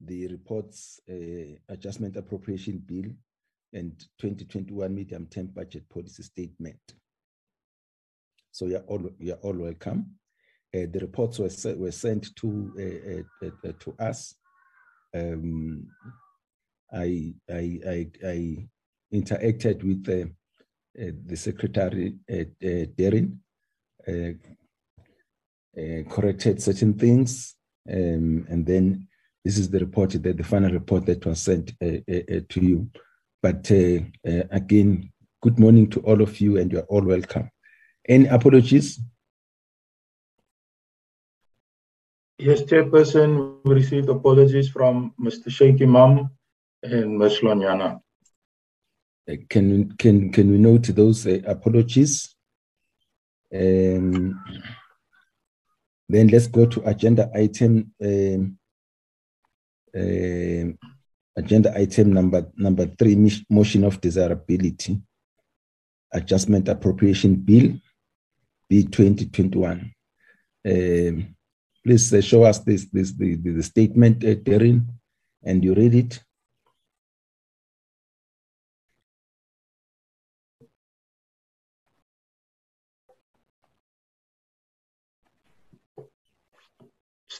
the reports uh, adjustment appropriation bill and 2021 medium term budget policy statement. So you're all, you're all welcome. Uh, the reports were, were sent to, uh, uh, uh, to us. Um, I, I, I, I, interacted with the secretary, uh, Darren, corrected certain things, um, and then this is the report, that the final report that was sent uh, uh, uh to you. But uh, uh, again, good morning to all of you, and you are all welcome. Any apologies? Yes, Chairperson, we received apologies from Mr. Shaik Emam and Ms. Lonyana. can, can, can we note those apologies? Um, then let's go to agenda item um, uh, agenda item number number three, motion of desirability, adjustment appropriation bill, B 2021. Um, please uh, show us this this the, the, the statement, uh, and you read it.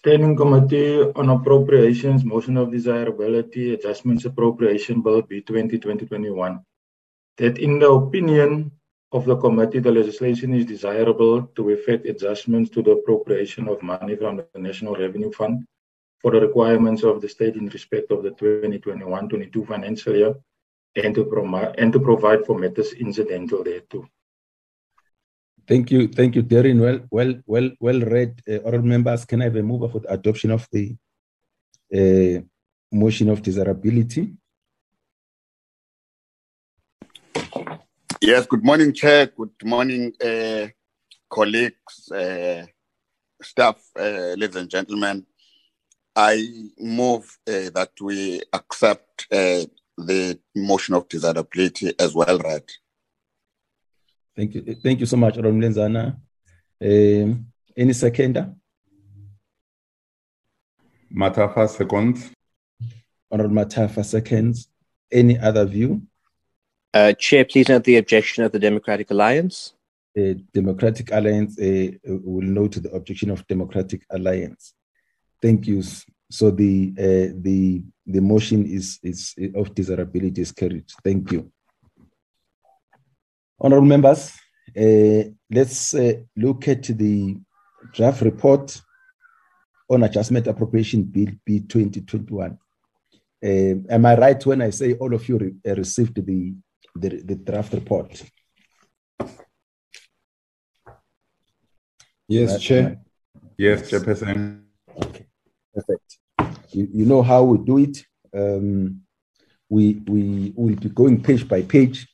Standing Committee on Appropriations, Motion of Desirability, Adjustments Appropriation Bill B 2021 that in the opinion of the committee, the legislation is desirable to effect adjustments to the appropriation of money from the National Revenue Fund for the requirements of the state in respect of the 2021-22 financial year and to, and to provide for matters incidental thereto. Thank you, thank you, Darren. Well, well, well, well read. Uh, members, can I have a mover for the adoption of the uh, motion of desirability? Yes. Good morning, Chair. Good morning, uh, colleagues, uh, staff, uh, ladies and gentlemen. I move uh, that we accept the motion of desirability as well read. Thank you. Thank you so much, Honorable Lenzana. Um, any seconder? Mathafa seconds. Honorable Mathafa seconds. Any other view? Uh, Chair, please note the objection of the Democratic Alliance. The Democratic Alliance uh, will note the objection of Democratic Alliance. Thank you. So the uh, the the motion is is of desirability is carried. Thank you. Honorable members, uh, let's uh, look at the draft report on adjustment appropriation bill B 2021. Uh, am I right when I say all of you re uh, received the, the, the draft report? Yes, right, Chair. Right. Yes, Chairperson. Okay, perfect. You, you know how we do it. Um, we we will be going page by page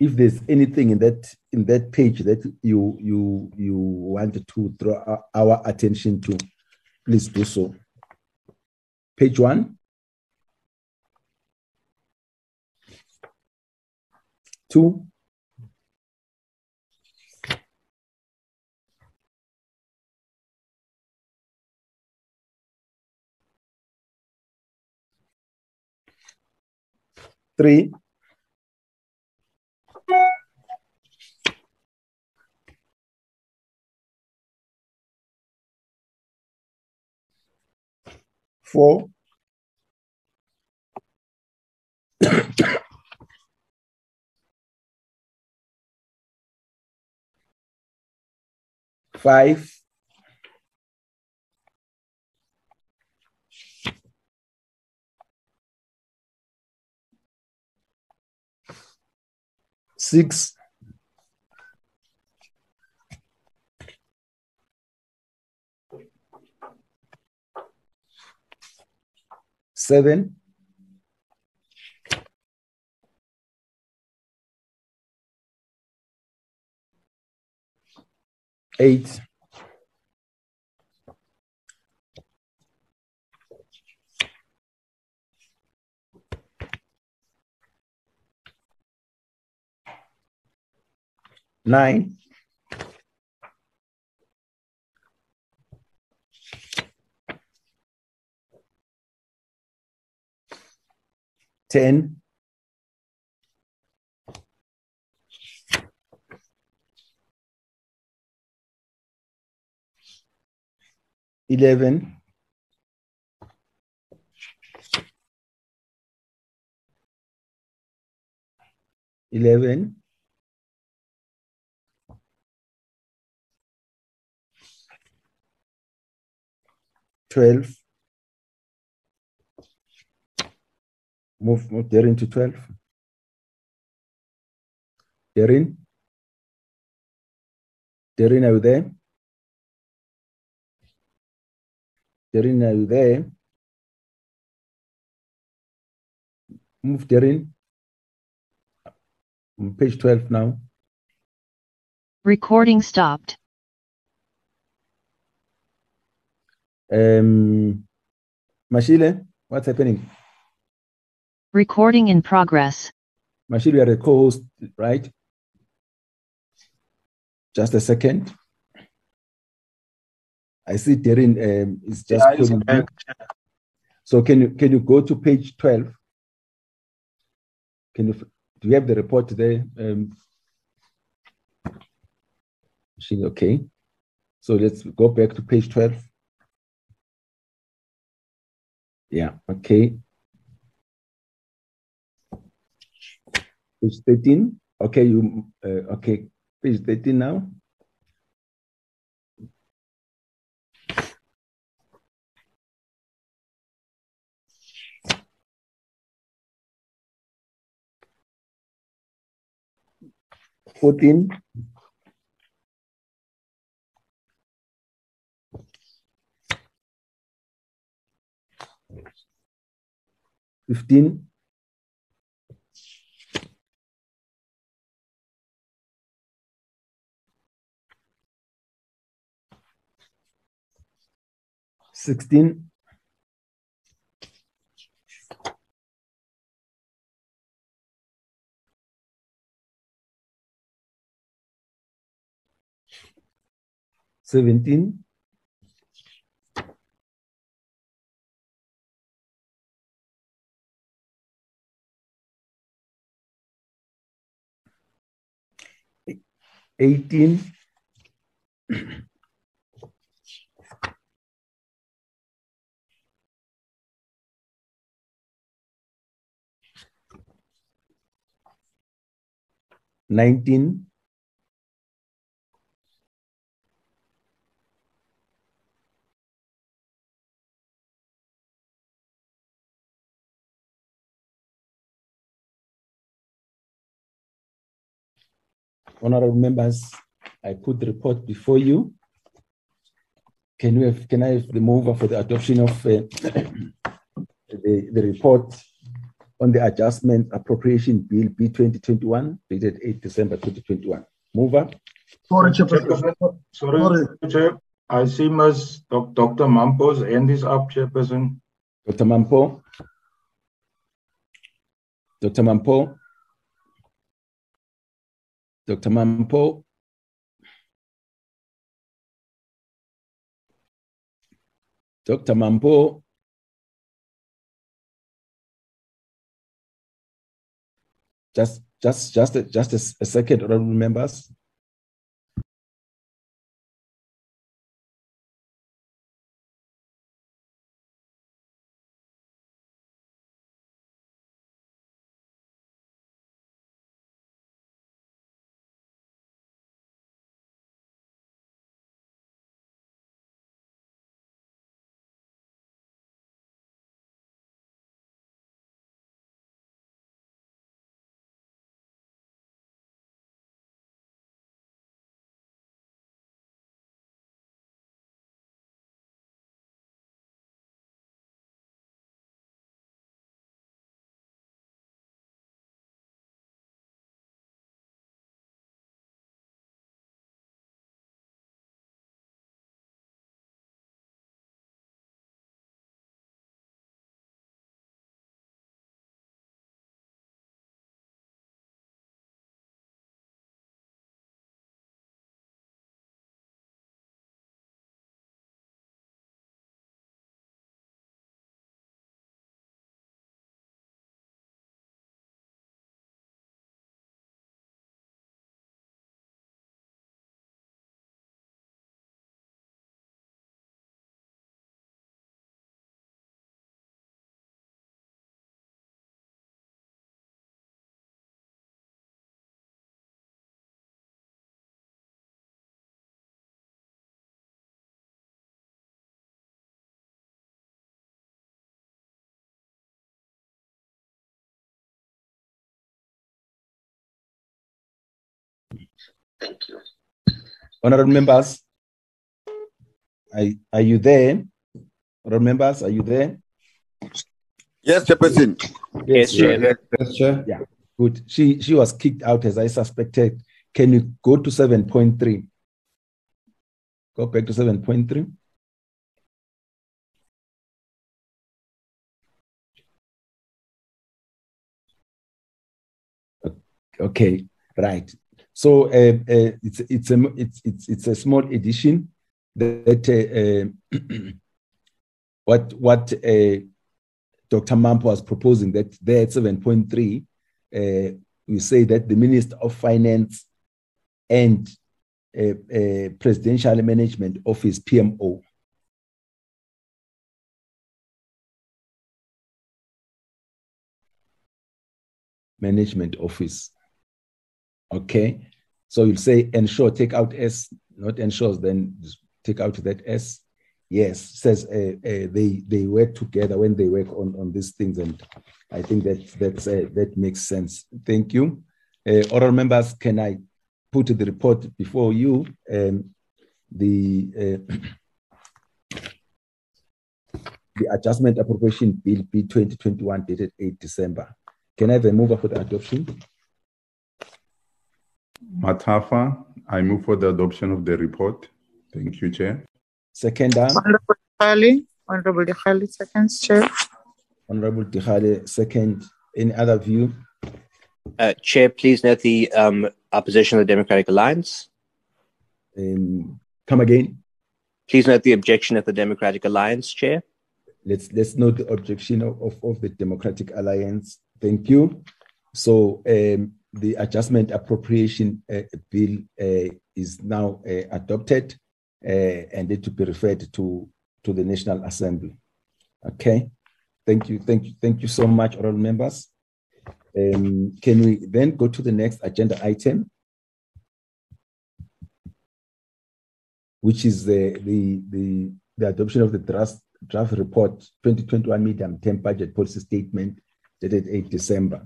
if there's anything in that in that page that you you you want to draw our attention to, please do so. Page one. Two. Three. Four. Five. Six. Seven, eight, nine, 10, Eleven, eleven, twelve, move, move Darren to twelve. Darren? Darren, are you there? Darren, are you there? Move Darren. On page twelve now. Recording stopped. Um, Mashile, what's happening? Recording in progress. Mashile, you are the co-host, right? Just a second. I see Darren um, is just Yeah, he's putting. back. So can you can you go to page twelve? Can you do you have the report there? Um, machine, okay. So let's go back to page twelve. Yeah. Okay. Page thirteen. Okay. You uh, okay? Page thirteen now. Fourteen. Fifteen. Sixteen. Seventeen. Eighteen. Nineteen. Honorable members, I put the report before you. Can we have, can I have the mover for the adoption of uh, the, the report on the adjustment appropriation bill B twenty twenty-one dated eight December twenty twenty-one? Mover, Sorry, Chairperson. Chairperson, Sorry, Sorry. Chair. I see Ms. Doc- Dr. Mampo's hand is up, Chairperson. Dr. Mampo. Dr. Mampo. Dr. Mampo. Dr. Mampo. Just, just, just, just a- just a a second, honorable members. Thank you. Honorable members, are, are you there? Honorable members, are you there? Yes, Chairperson. Yes, Chair. Yes, Chair. Yeah, good. She she was kicked out as I suspected. Can you go to 7.3? Go back to 7.3. Okay, right. So uh, uh, it's it's a it's it's it's a small addition that uh, what what uh, Dr. Mampo was proposing that there at 7.3, uh, we say that the Minister of Finance and uh, uh, Presidential Management Office, PMO, Management Office. Okay, so you'll say ensure, take out S, not ensures, then take out that S. Yes, says uh, uh, they they work together when they work on on these things, and I think that that's uh, that makes sense. Thank you, uh, oral members. Can I put the report before you? Um, the uh, the adjustment appropriation bill B 2021 dated 8 December. Can I have a mover for the adoption? Mathafa, I move for the adoption of the report. Thank you, Chair. Second. Honorable Dihali, Honorable Dihali, seconds, Chair. Honorable Tihale, second. Any other view? Uh, Chair, please note the um, opposition of the Democratic Alliance. Um, come again. Please note the objection of the Democratic Alliance, Chair. Let's let's note the objection of, of, of the Democratic Alliance. Thank you. So um, the adjustment appropriation uh, bill uh, is now uh, adopted and it to be referred to to the National Assembly. Okay. Thank you. Thank you. Thank you so much, all members. Um, can we then go to the next agenda item, which is the the the, the adoption of the draft draft report 2021 medium term budget policy statement dated 8 December.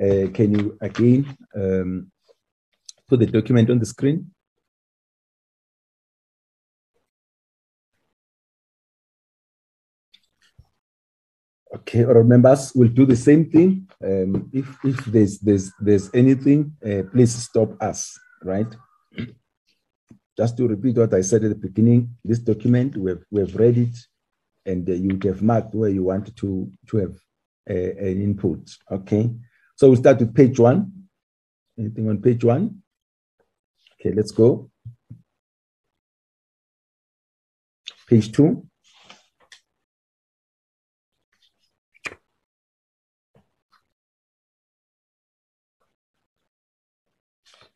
Uh, can you again um, put the document on the screen? Okay, all members, we'll do the same thing. Um, if if there's there's there's anything, uh, please stop us. Right. Just to repeat what I said at the beginning, this document we've we've read it, and uh, you have marked where you want to to have uh, an input. Okay. So we'll start with page one. Anything on page one? Okay, let's go. Page two.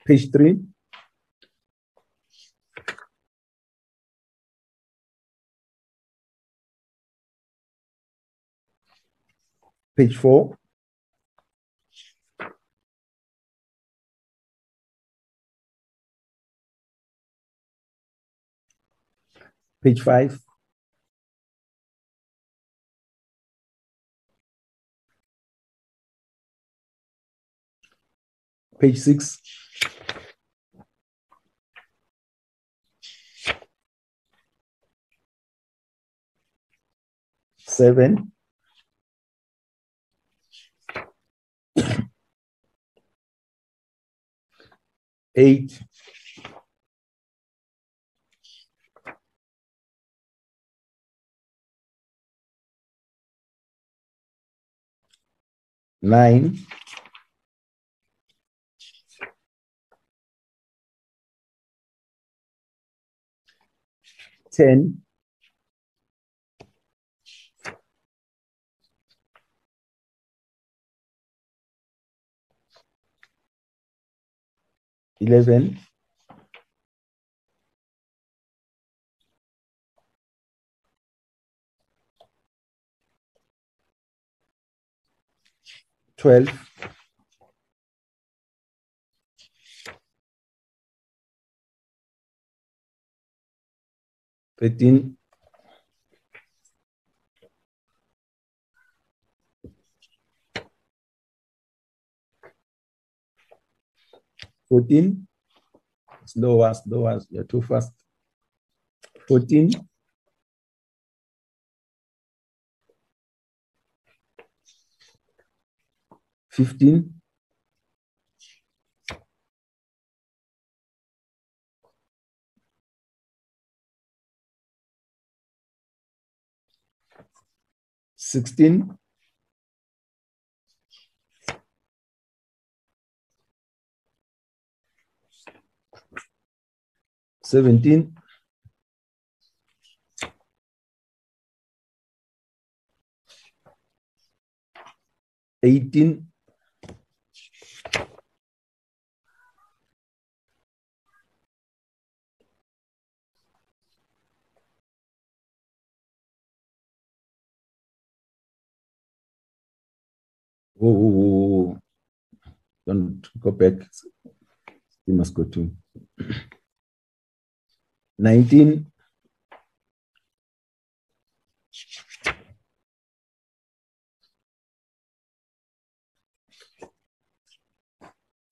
Page three. Page four. Page five. Page six. Seven. Eight. Nine. Ten. Eleven. 12. Fourteen. Thirteen, fourteen, slower, slower, you're too fast. Fourteen, 15. Sixteen, seventeen, eighteen, Whoa. Don't go back. You must go to 19.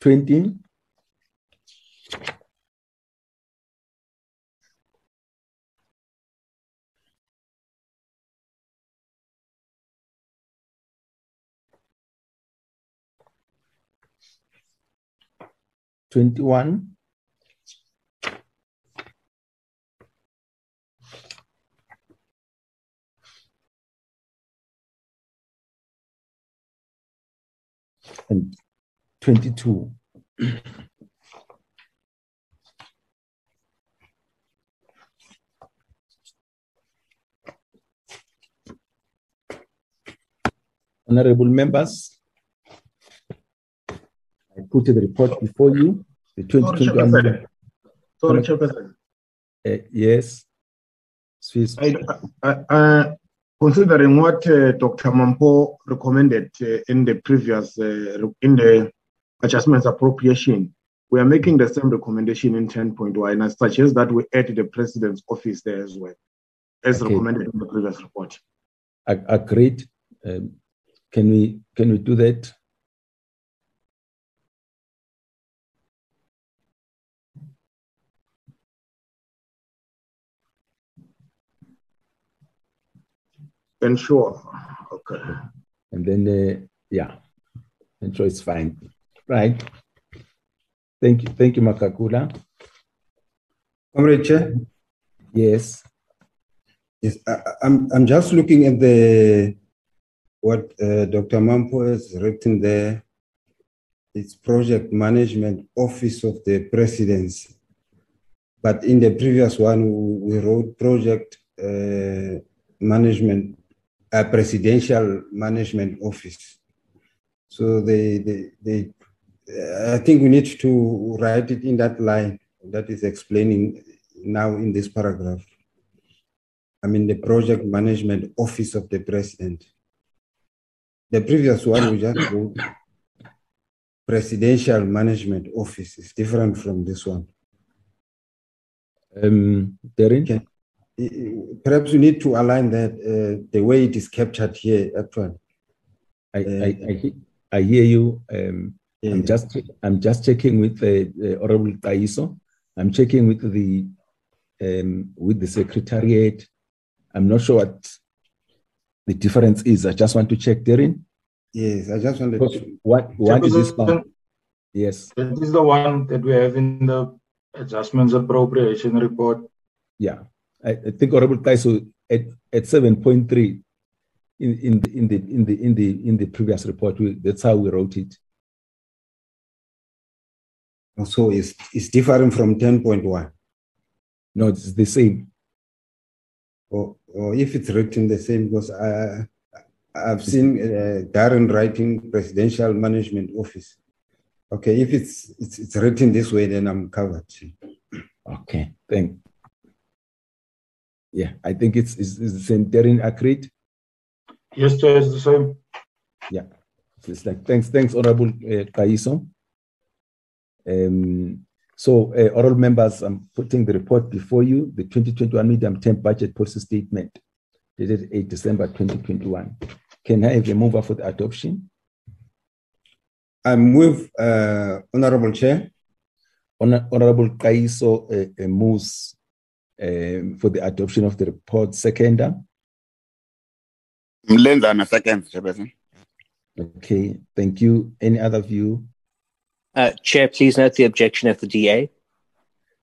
Twenty. Twenty-one. And twenty-two. Honorable members, put the report before you, the Sorry, 2021. Chairperson. Sorry. Uh, yes. Swiss. I, I, I, considering what uh, Dr. Mampo recommended uh, in the previous, uh, in the adjustments appropriation, we are making the same recommendation in 10.1 and I suggest that we add the president's office there as well, as Okay. recommended in the previous report. Ag- Agreed. Um, Can we, can we do that? Ensure, okay. And then, uh, yeah, and so it's fine. Right. Thank you, thank you, Makakula. Comrade Chair, Yes, yes, I, I- I'm, I'm just looking at the, what uh, Dr. Mampo has written there. It's Project Management Office of the Presidency. But in the previous one, we we wrote Project uh, Management, Presidential Management Office. So they, they, they, I think we need to write it in that line that is explaining now in this paragraph. I mean, the project management office of the president. The previous one, we just wrote presidential management office is different from this one. um, Darren? Okay. I- I- Perhaps we need to align that, uh, the way it is captured here, actually. I, I, I, I hear you. Um, I'm just, I'm just checking with the uh, Honorable Taiso. I'm checking with the, um, with the Secretariat. I'm not sure what the difference is. I just want to check, Darren. Yes, I just wanted Because to, What, what is this one? Yes, That is the one that we have in the adjustments appropriation report. yeah. I, I think Honorable Taiso at, at seven point three in, in, the- in the, in the, in the, in the previous report, we, that's how we wrote it. so it's, it's different from ten point one. No, it's the same. Or, or if it's written the same, because I, I've seen uh, Darren writing presidential management office. Okay, if it's, it's, it's written this way, then I'm covered. Okay, thank. Yeah, I think it's, it's, it's the same. Darren agreed. Yes, Chair, it's the same. Yeah. It's like, thanks, thanks, Honorable uh, Kaiso. Um, so, uh, oral members, I'm putting the report before you, the 2021 medium term budget policy statement dated 8 December 2021. Can I have a mover for the adoption? I move, uh, Honorable Chair, Honor- Honorable Kaiso uh, uh, moves um, for the adoption of the report. Seconder. Mlenzana seconds, Chairperson. Okay, thank you. Any other view? Uh, Chair, please note the objection of the DA.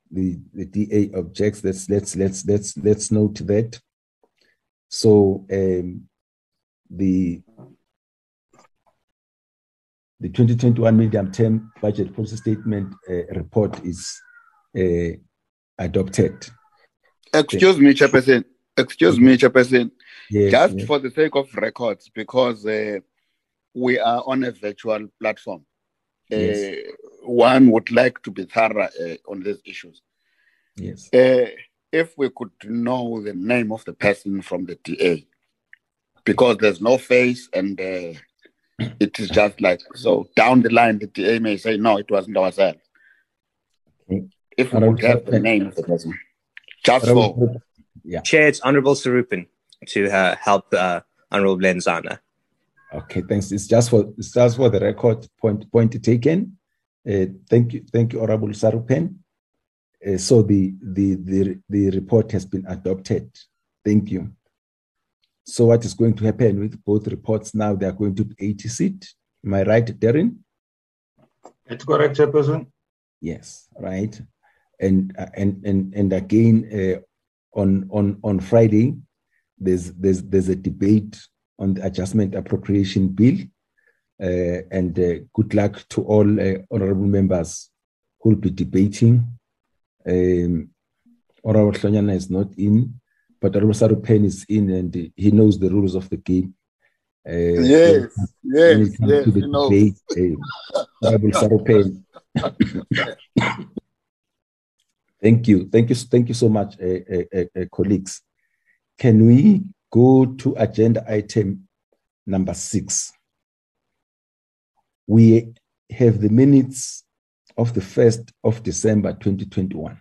The the DA objects. Let's let's let's let's let's note that. So um, the the 2021 medium term budget policy statement uh, report is uh, adopted. Excuse me, Chairperson. Excuse me, Chairperson. Yes, Just yes. for the sake of records, because uh, we are on a virtual platform, uh, Yes. one would like to be thorough uh, on these issues. yes. Uh, if we could know the name of the person from the DA, because there's no face and uh, it is just like so down the line, the DA may say, no, it wasn't ourselves. Okay. If we could have the name of the person, just for Yeah. Chair, it's Honorable Sarupen to uh, help uh, Honorable Mlenzana. Okay, thanks. It's just for it's just for the record. Point point taken. Uh, thank you, thank you, Honorable Sarupen. Uh, so the, the the the report has been adopted. Thank you. So what is going to happen with both reports now? They are going to be ATC. Am I right, Darren? That's correct, Chairperson. Yes, right. And and and and again uh, on on on Friday, there's there's there's a debate on the adjustment appropriation bill, uh, and uh, good luck to all uh, honourable members who will be debating. Um, Honourable Hlonyana is not in, but Honourable Sarupen is in, and he knows the rules of the game. Uh, yes, yes, yes, to the you know. debate, uh, Honorable Sarupen. Thank you, thank you, thank you so much, uh, uh, uh, colleagues. Can we go to agenda item number six? We have the minutes of the first of December 2021.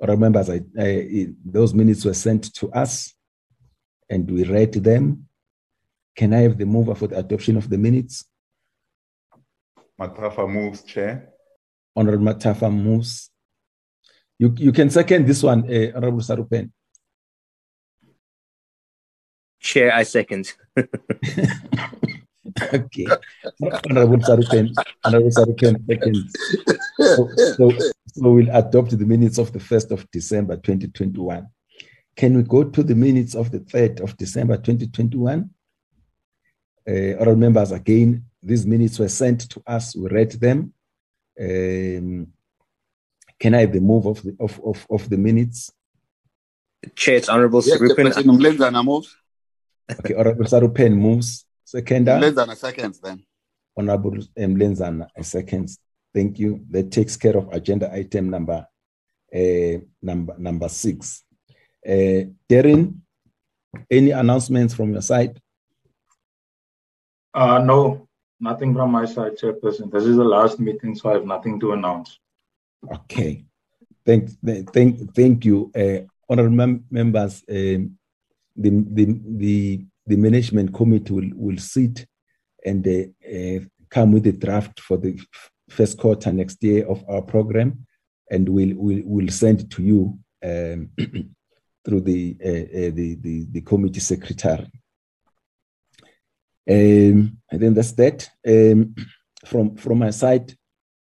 Remember, I, I, those minutes were sent to us, and we read them. Can I have the mover for the adoption of the minutes? Mathafa moves, Chair. Honorable Mathafa moves. You, you can second this one, uh, Honorable Sarupen. Chair, I second. okay. Honorable Sarupen, Honorable Sarupen seconds. So, so, so we'll adopt the minutes of the 1st of December 2021. Can we go to the minutes of the 3rd of December 2021? Uh, honorable members, again, these minutes were sent to us. We read them. Um, can I have the move of the, of, of, of the minutes? Chair, it's Honorable Yes, Sarupen. Chairperson, Mlenzana moves. Okay, Honorable Sarupen moves. Seconder. Mlenzana seconds then. Honorable Mlenzana, a second. Thank you. That takes care of agenda item number uh, number number six. Uh, Darren, any announcements from your side? Uh, no, nothing from my side, Chairperson. This is the last meeting, so I have nothing to announce. Okay. Thank, thank, thank you, uh, honorable mem- members. Um, the, the the the management committee will, will sit and uh, uh, come with a draft for the first quarter next year of our program, and we'll we'll, we'll send it to you um, through the, uh, uh, the the the committee secretary. Um, I think that's that. Um, from from my side,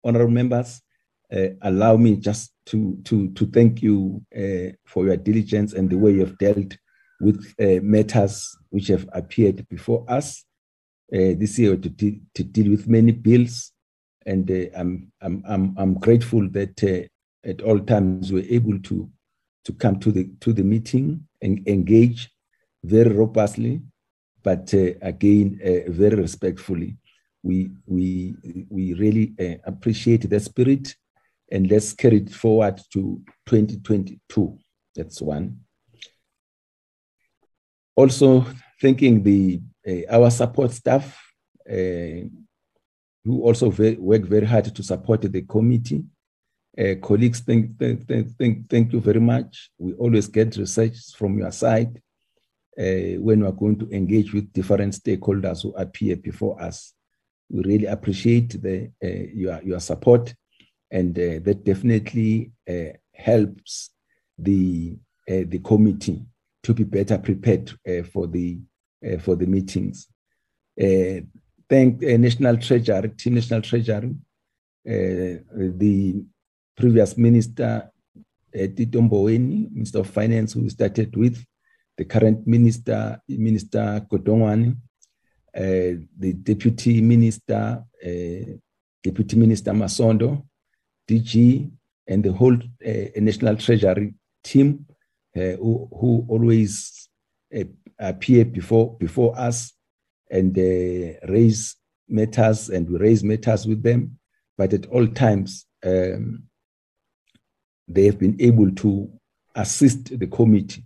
honorable members, uh, allow me just to to to thank you uh, for your diligence and the way you have dealt with uh, matters which have appeared before us uh, this year to, de- to deal with many bills, and uh, I'm, I'm I'm I'm grateful that uh, at all times we're able to to come to the to the meeting and engage very robustly, but again very respectfully. We we we really appreciate that spirit, and let's carry it forward to 2022. That's one. Also, thanking the uh, our support staff uh, who also ve- work very hard to support the committee. Uh, colleagues, thank, thank, thank, thank, you very much. We always get research from your side uh, when we are going to engage with different stakeholders who appear before us. We really appreciate the, uh, your, your support and uh, that definitely uh, helps the uh, the committee to be better prepared for the for the meetings. Thank National Treasury, Team National Treasury, the previous minister Tito Mboweni, Minister of Finance, who started with, the current minister, Minister Godongwana, uh, the deputy minister, uh, deputy minister Masondo, DG, and the whole uh, national treasury team who, who always appear before before us and raise matters, and we raise matters with them. But at all times, um, they have been able to assist the committee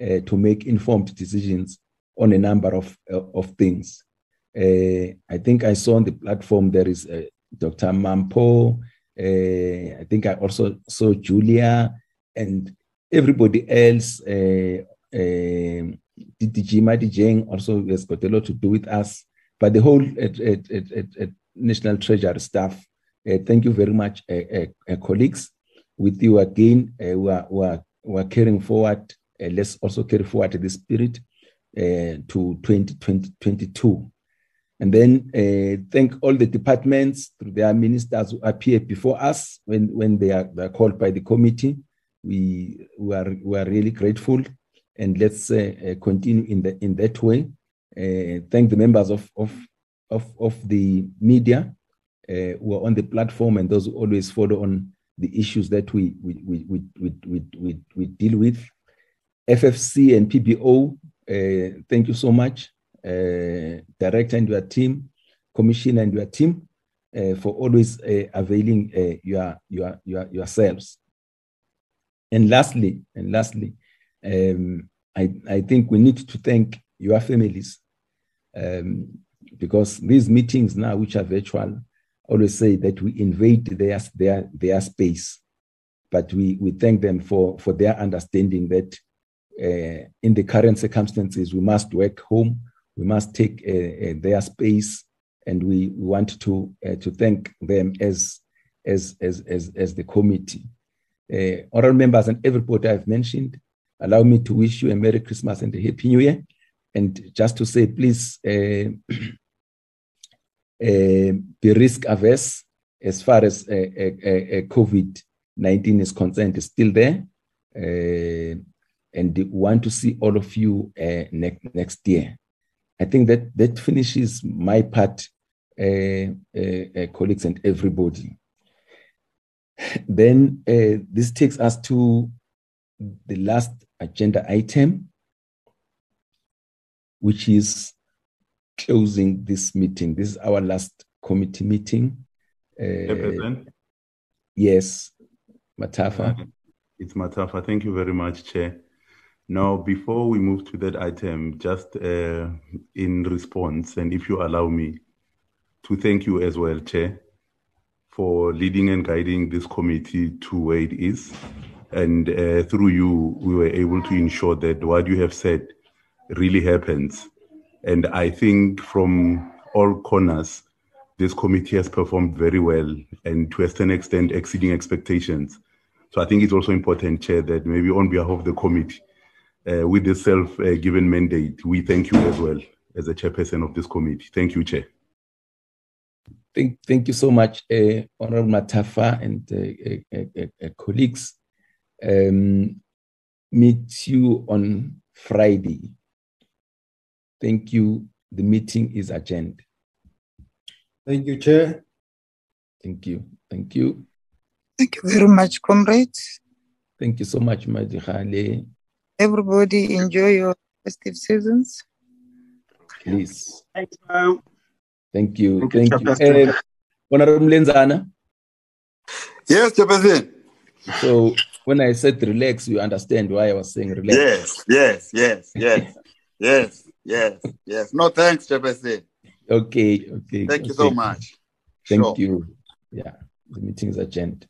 uh, to make informed decisions on a number of, uh, of things. Uh, I think I saw on the platform there is uh, Dr. Mampo. Uh, I think I also saw Julia and everybody else. Uh, DDG Madi Jeng also has got a lot to do with us. But the whole National Treasury staff, thank you very much, colleagues with you again. Uh, we, are, we, are, we are carrying forward. Uh, let's also carry forward this spirit uh, to 2022. And then uh, thank all the departments through their ministers who appear before us when, when they, are, they are called by the committee. We, we, are, we are really grateful. And let's uh, uh, continue in, the, in that way. thank the members of, of, of, of the media who are on the platform and those who always follow on the issues that we, we, we, we, we, we, we deal with. FFC and PBO, uh, thank you so much. Uh, director and your team, commissioner and your team, uh, for always uh, availing your, your, your, yourselves. And lastly, and lastly, um, I, I think we need to thank your families um, because these meetings now, which are virtual, always say that we invade their, their, their space, but we, we thank them for, for their understanding that uh, in the current circumstances, we must work home, we must take uh, uh, their space, and we want to, uh, to thank them as, as, as, as, as the committee. Uh, honorable members and everybody I've mentioned, allow me to wish you a Merry Christmas and a Happy New Year. And just to say, please uh, uh, be risk averse as far as uh, uh, COVID 19 is concerned, is still there. and we want to see all of you ne- next year. I think that that finishes my part, uh, uh, uh, colleagues and everybody. Then this takes us to the last agenda item, which is closing this meeting. This is our last committee meeting. Uh, yes, Mathafa. It's Mathafa. Thank you very much, Chair. Now, before we move to that item, just uh, in response, and if you allow me to thank you as well, Chair, for leading and guiding this committee to where it is. And uh, through you, we were able to ensure that what you have said really happens and I think from all corners, this committee has performed very well and to a certain extent exceeding expectations. So I think it's also important, Chair, that maybe on behalf of the committee, uh, with this self-given uh, mandate, we thank you as well as a chairperson of this committee. Thank you, Chair. Thank, thank you so much, uh, Honorable Mathafa and uh, uh, uh, colleagues. Um, meet you on Friday Thank you. The meeting is adjourned. Thank you, Chair. Thank you. Thank you. Thank you very much, comrades. Thank you so much, Majihale. Everybody enjoy your festive seasons. Please. Thanks, ma'am. Thank you. Thank, Thank you. you. Uh, Honorable Mlenzana. Yes, Chairperson. So when I said relax, you understand why I was saying relax. Yes, yes, yes, yes, yes. Yes, yes. No, thanks, Chairperson. Okay, okay. Thank okay. you so much. Thank sure. you. Yeah, the meeting is adjourned.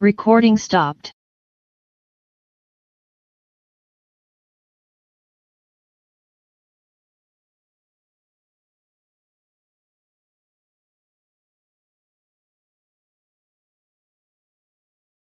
Recording stopped.